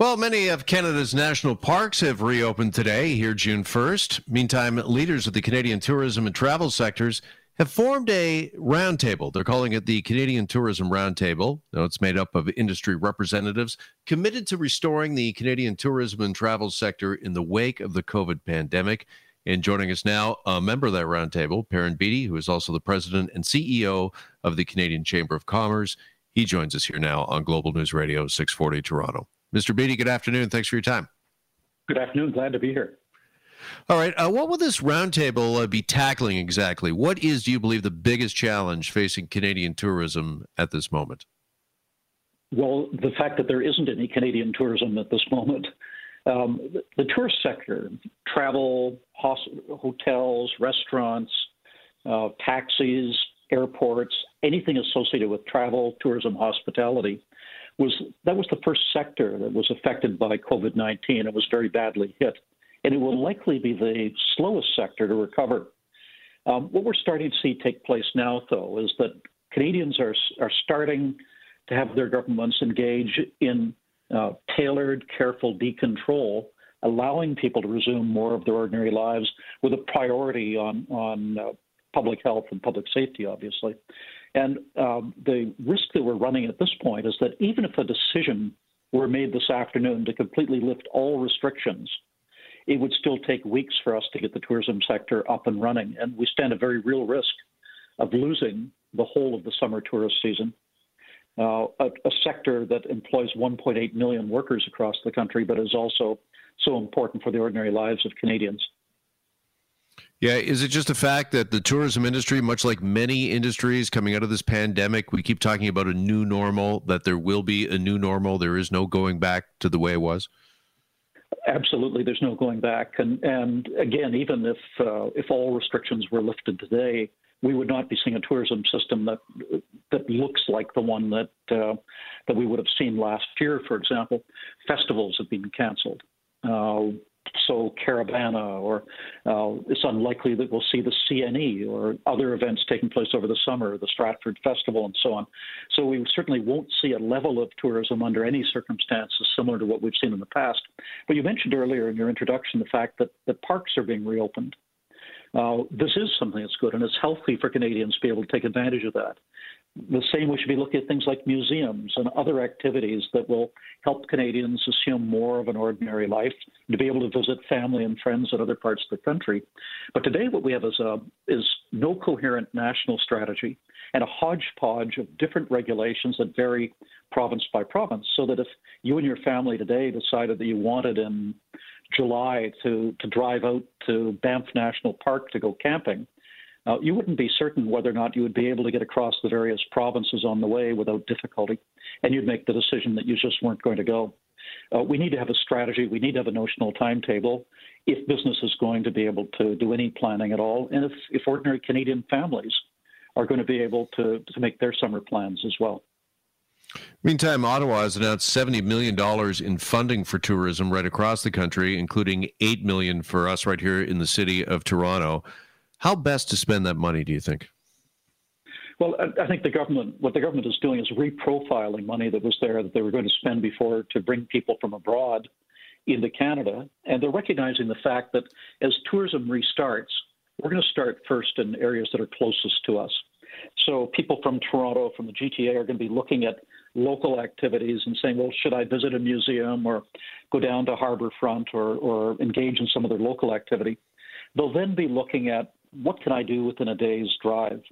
Well, many of Canada's national parks have reopened today, here June 1st. Meantime, leaders of the Canadian tourism and travel sectors have formed a roundtable. They're calling it the Canadian Tourism Roundtable. Now, it's made up of industry representatives committed to restoring the Canadian tourism and travel sector in the wake of the COVID pandemic. And joining us now, a member of that roundtable, Perrin Beatty, who is also the president and CEO of the Canadian Chamber of Commerce. He joins us here now on Global News Radio 640 Toronto. Mr. Beatty, good afternoon. Thanks for your time. Good afternoon. Glad to be here. All right. Uh, what will this roundtable uh, be tackling exactly? What is, do you believe, the biggest challenge facing Canadian tourism at this moment? Well, the fact that there isn't any Canadian tourism at this moment. Um, the, the, tourist sector, travel, hotels, restaurants, uh, taxis, airports, anything associated with travel, tourism, hospitality, was that was the first sector that was affected by COVID 19 and was very badly hit. And it will likely be the slowest sector to recover. Um, what we're starting to see take place now, though, is that Canadians are, are starting to have their governments engage in uh, tailored, careful decontrol, allowing people to resume more of their ordinary lives with a priority on, on uh, public health and public safety, obviously. And um, the risk that we're running at this point is that even if a decision were made this afternoon to completely lift all restrictions, it would still take weeks for us to get the tourism sector up and running. And we stand a very real risk of losing the whole of the summer tourist season. Uh, a, a, sector that employs 1.8 million workers across the country, but is also so important for the ordinary lives of Canadians. Yeah, is it just a fact that the tourism industry, much like many industries coming out of this pandemic, we keep talking about a new normal, that there will be a new normal, there is no going back to the way it was? Absolutely, there's no going back. And, and again, even if, uh, if all restrictions were lifted today, we would not be seeing a tourism system that that looks like the one that uh, that we would have seen last year. For example, festivals have been canceled. Uh, so Caribana, or uh, it's unlikely that we'll see the CNE or other events taking place over the summer, the Stratford Festival, and so on. So we certainly won't see a level of tourism under any circumstances similar to what we've seen in the past. But you mentioned earlier in your introduction the fact that the parks are being reopened. Uh, this is something that's good, and it's healthy for Canadians to be able to take advantage of that. The same, we should be looking at things like museums and other activities that will help Canadians assume more of an ordinary life, to be able to visit family and friends in other parts of the country. But today, what we have is, a, is no coherent national strategy and a hodgepodge of different regulations that vary province by province. So that if you and your family today decided that you wanted in July to, to drive out to Banff National Park to go camping, uh, you wouldn't be certain whether or not you would be able to get across the various provinces on the way without difficulty, and you'd make the decision that you just weren't going to go. Uh, we need to have a strategy. We need to have a notional timetable if business is going to be able to do any planning at all, and if, if ordinary Canadian families are going to be able to, to make their summer plans as well. Meantime, Ottawa has announced $70 million in funding for tourism right across the country, including 8 million for us right here in the city of Toronto. How best to spend that money, do you think? Well, I think the government, what the government is doing is reprofiling money that was there that they were going to spend before to bring people from abroad into Canada. And they're recognizing the fact that as tourism restarts, we're going to start first in areas that are closest to us. So people from Toronto, from the GTA, are going to be looking at local activities and saying, well, should I visit a museum or go down to Harbourfront or, or engage in some other local activity? They'll then be looking at what can I do within a day's drive?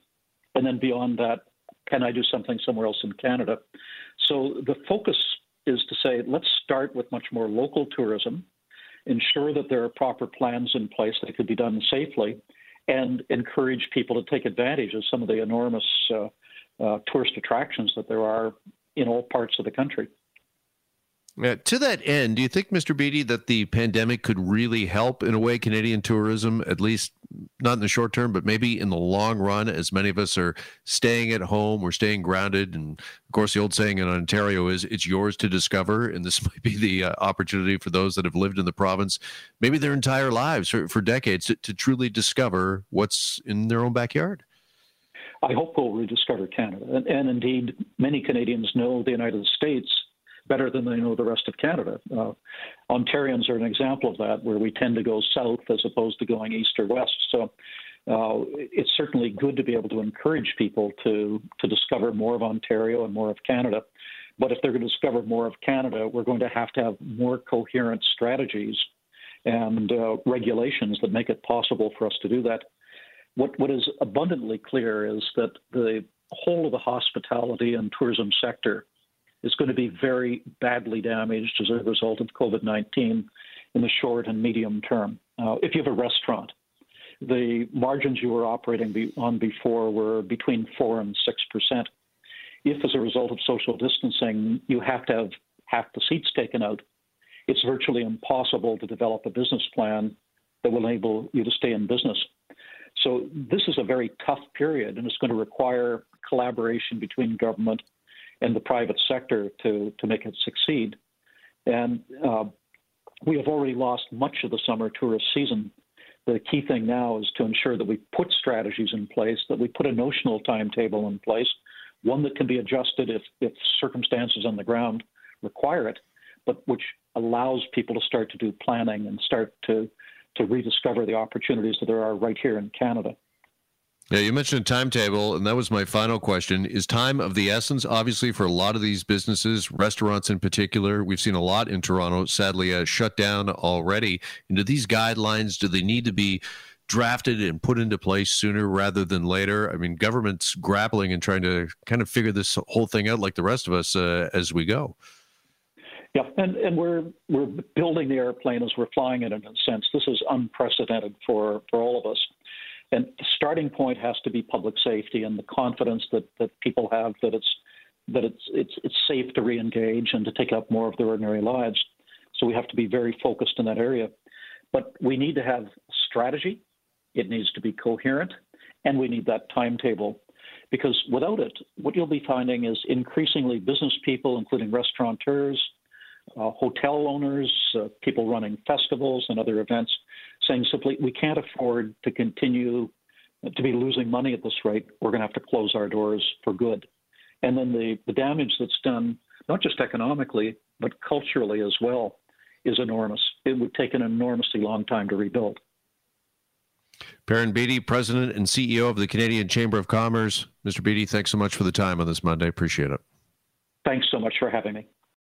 And then beyond that, can I do something somewhere else in Canada? So the focus is to say, let's start with much more local tourism, ensure that there are proper plans in place that could be done safely, and encourage people to take advantage of some of the enormous uh, uh, tourist attractions that there are in all parts of the country. Yeah, to that end, do you think, Mr. Beatty, that the pandemic could really help in a way Canadian tourism, at least not in the short term, but maybe in the long run, as many of us are staying at home, we're staying grounded. And of course, the old saying in Ontario is it's yours to discover. And this might be the uh, opportunity for those that have lived in the province, maybe their entire lives for, for decades, to, to truly discover what's in their own backyard. I hope we'll rediscover Canada. And, and indeed, many Canadians know the United States better than they know the rest of Canada. Uh, Ontarians are an example of that, where we tend to go south as opposed to going east or west. So uh, it's certainly good to be able to encourage people to to discover more of Ontario and more of Canada. But if they're going to discover more of Canada, we're going to have to have more coherent strategies and uh, regulations that make it possible for us to do that. What what is abundantly clear is that the whole of the hospitality and tourism sector is going to be very badly damaged as a result of COVID 19 in the short and medium term. Uh, if you have a restaurant, the margins you were operating on before were between 4 and 6%. If, as a result of social distancing, you have to have half the seats taken out, it's virtually impossible to develop a business plan that will enable you to stay in business. So, this is a very tough period, and it's going to require collaboration between government and the private sector to, to make it succeed. And uh, we have already lost much of the summer tourist season. The key thing now is to ensure that we put strategies in place, that we put a notional timetable in place, one that can be adjusted if, if circumstances on the ground require it, but which allows people to start to do planning and start to, to rediscover the opportunities that there are right here in Canada. Yeah, you mentioned a timetable, and that was my final question. Is time of the essence? Obviously, for a lot of these businesses, restaurants in particular, we've seen a lot in Toronto, sadly, uh, shut down already. And do these guidelines, do they need to be drafted and put into place sooner rather than later? I mean, government's grappling and trying to kind of figure this whole thing out like the rest of us uh, as we go. Yeah, and, and we're we're building the airplane as we're flying it in a sense. This is unprecedented for, for all of us. And the starting point has to be public safety and the confidence that, that people have that it's that it's it's it's safe to re-engage and to take up more of their ordinary lives. So we have to be very focused in that area. But we need to have strategy. It needs to be coherent, and we need that timetable. Because without it, what you'll be finding is increasingly business people, including restaurateurs, uh, hotel owners, uh, people running festivals and other events, saying simply, we can't afford to continue to be losing money at this rate. We're going to have to close our doors for good. And then the, the damage that's done, not just economically, but culturally as well, is enormous. It would take an enormously long time to rebuild. Perrin Beatty, President and CEO of the Canadian Chamber of Commerce. Mr. Beatty, thanks so much for the time on this Monday. Appreciate it. Thanks so much for having me.